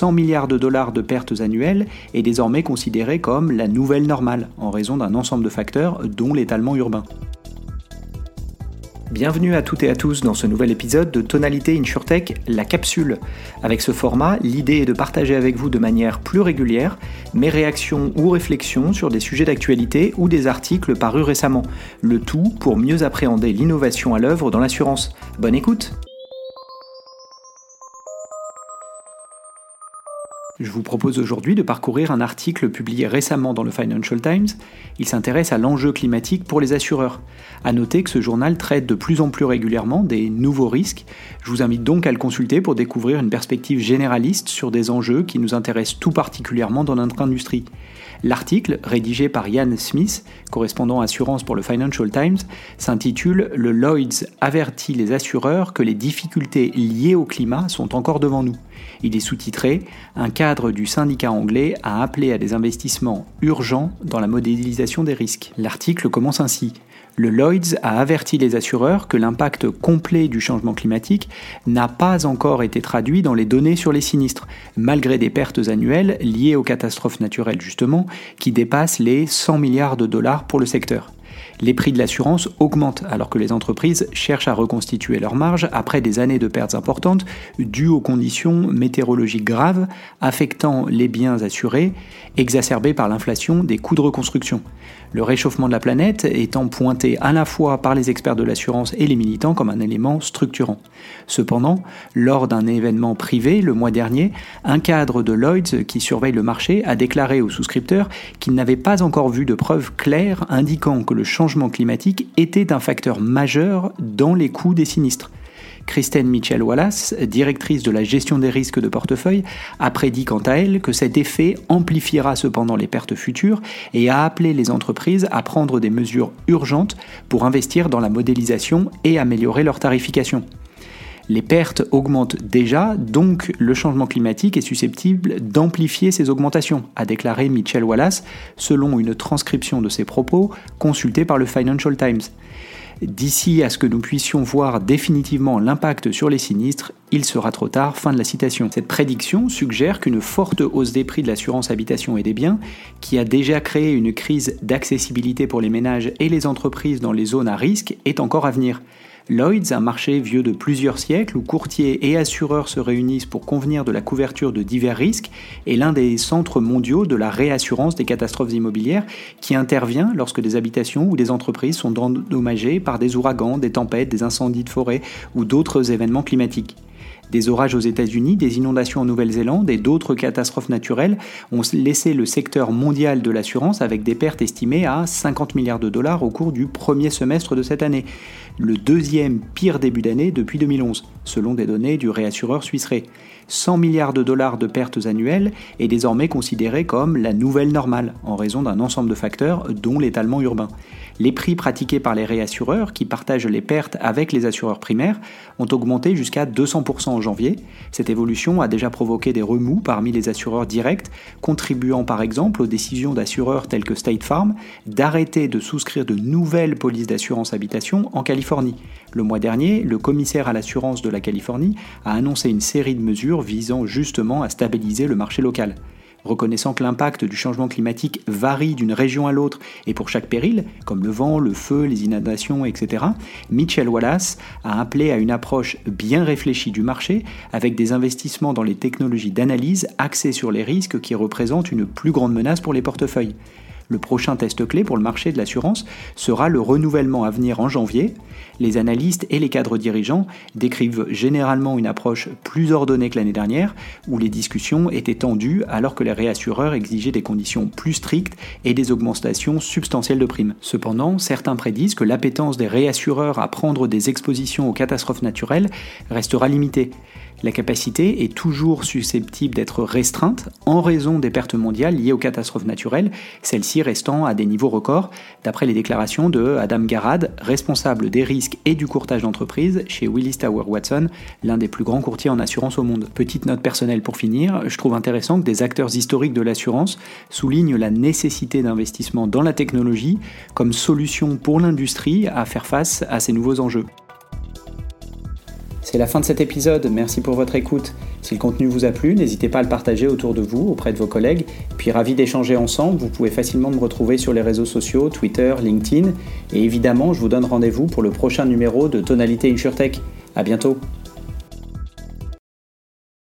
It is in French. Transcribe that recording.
100 milliards de dollars de pertes annuelles est désormais considéré comme la nouvelle normale, en raison d'un ensemble de facteurs, dont l'étalement urbain. Bienvenue à toutes et à tous dans ce nouvel épisode de Tonalité InsurTech, la capsule. Avec ce format, l'idée est de partager avec vous de manière plus régulière mes réactions ou réflexions sur des sujets d'actualité ou des articles parus récemment. Le tout pour mieux appréhender l'innovation à l'œuvre dans l'assurance. Bonne écoute Je vous propose aujourd'hui de parcourir un article publié récemment dans le Financial Times. Il s'intéresse à l'enjeu climatique pour les assureurs. À noter que ce journal traite de plus en plus régulièrement des nouveaux risques. Je vous invite donc à le consulter pour découvrir une perspective généraliste sur des enjeux qui nous intéressent tout particulièrement dans notre industrie. L'article, rédigé par Ian Smith, correspondant assurance pour le Financial Times, s'intitule Le Lloyds avertit les assureurs que les difficultés liées au climat sont encore devant nous. Il est sous-titré Un cadre du syndicat anglais a appelé à des investissements urgents dans la modélisation des risques. L'article commence ainsi. Le Lloyds a averti les assureurs que l'impact complet du changement climatique n'a pas encore été traduit dans les données sur les sinistres, malgré des pertes annuelles liées aux catastrophes naturelles justement, qui dépassent les 100 milliards de dollars pour le secteur les prix de l'assurance augmentent alors que les entreprises cherchent à reconstituer leurs marges après des années de pertes importantes dues aux conditions météorologiques graves affectant les biens assurés, exacerbées par l'inflation des coûts de reconstruction. Le réchauffement de la planète étant pointé à la fois par les experts de l'assurance et les militants comme un élément structurant. Cependant, lors d'un événement privé le mois dernier, un cadre de Lloyds qui surveille le marché a déclaré aux souscripteurs qu'il n'avait pas encore vu de preuves claires indiquant que le changement climatique était un facteur majeur dans les coûts des sinistres. Kristen Mitchell Wallace, directrice de la gestion des risques de portefeuille, a prédit quant à elle que cet effet amplifiera cependant les pertes futures et a appelé les entreprises à prendre des mesures urgentes pour investir dans la modélisation et améliorer leur tarification. Les pertes augmentent déjà, donc le changement climatique est susceptible d'amplifier ces augmentations, a déclaré Mitchell Wallace, selon une transcription de ses propos consultée par le Financial Times. D'ici à ce que nous puissions voir définitivement l'impact sur les sinistres, il sera trop tard. Fin de la citation. Cette prédiction suggère qu'une forte hausse des prix de l'assurance habitation et des biens, qui a déjà créé une crise d'accessibilité pour les ménages et les entreprises dans les zones à risque, est encore à venir. Lloyds, un marché vieux de plusieurs siècles où courtiers et assureurs se réunissent pour convenir de la couverture de divers risques, est l'un des centres mondiaux de la réassurance des catastrophes immobilières qui intervient lorsque des habitations ou des entreprises sont endommagées par des ouragans, des tempêtes, des incendies de forêt ou d'autres événements climatiques. Des orages aux États-Unis, des inondations en Nouvelle-Zélande et d'autres catastrophes naturelles ont laissé le secteur mondial de l'assurance avec des pertes estimées à 50 milliards de dollars au cours du premier semestre de cette année, le deuxième pire début d'année depuis 2011, selon des données du réassureur Suisse 100 milliards de dollars de pertes annuelles est désormais considéré comme la nouvelle normale en raison d'un ensemble de facteurs dont l'étalement urbain. Les prix pratiqués par les réassureurs, qui partagent les pertes avec les assureurs primaires, ont augmenté jusqu'à 200% janvier. Cette évolution a déjà provoqué des remous parmi les assureurs directs, contribuant par exemple aux décisions d'assureurs tels que State Farm d'arrêter de souscrire de nouvelles polices d'assurance habitation en Californie. Le mois dernier, le commissaire à l'assurance de la Californie a annoncé une série de mesures visant justement à stabiliser le marché local. Reconnaissant que l'impact du changement climatique varie d'une région à l'autre et pour chaque péril, comme le vent, le feu, les inondations, etc., Mitchell Wallace a appelé à une approche bien réfléchie du marché avec des investissements dans les technologies d'analyse axées sur les risques qui représentent une plus grande menace pour les portefeuilles. Le prochain test clé pour le marché de l'assurance sera le renouvellement à venir en janvier. Les analystes et les cadres dirigeants décrivent généralement une approche plus ordonnée que l'année dernière, où les discussions étaient tendues alors que les réassureurs exigeaient des conditions plus strictes et des augmentations substantielles de primes. Cependant, certains prédisent que l'appétence des réassureurs à prendre des expositions aux catastrophes naturelles restera limitée. La capacité est toujours susceptible d'être restreinte en raison des pertes mondiales liées aux catastrophes naturelles, restant à des niveaux records, d'après les déclarations de Adam Garad, responsable des risques et du courtage d'entreprise chez Willis Tower Watson, l'un des plus grands courtiers en assurance au monde. Petite note personnelle pour finir, je trouve intéressant que des acteurs historiques de l'assurance soulignent la nécessité d'investissement dans la technologie comme solution pour l'industrie à faire face à ces nouveaux enjeux. C'est la fin de cet épisode, merci pour votre écoute. Si le contenu vous a plu, n'hésitez pas à le partager autour de vous, auprès de vos collègues. Puis ravi d'échanger ensemble, vous pouvez facilement me retrouver sur les réseaux sociaux, Twitter, LinkedIn. Et évidemment, je vous donne rendez-vous pour le prochain numéro de Tonalité InsurTech. A bientôt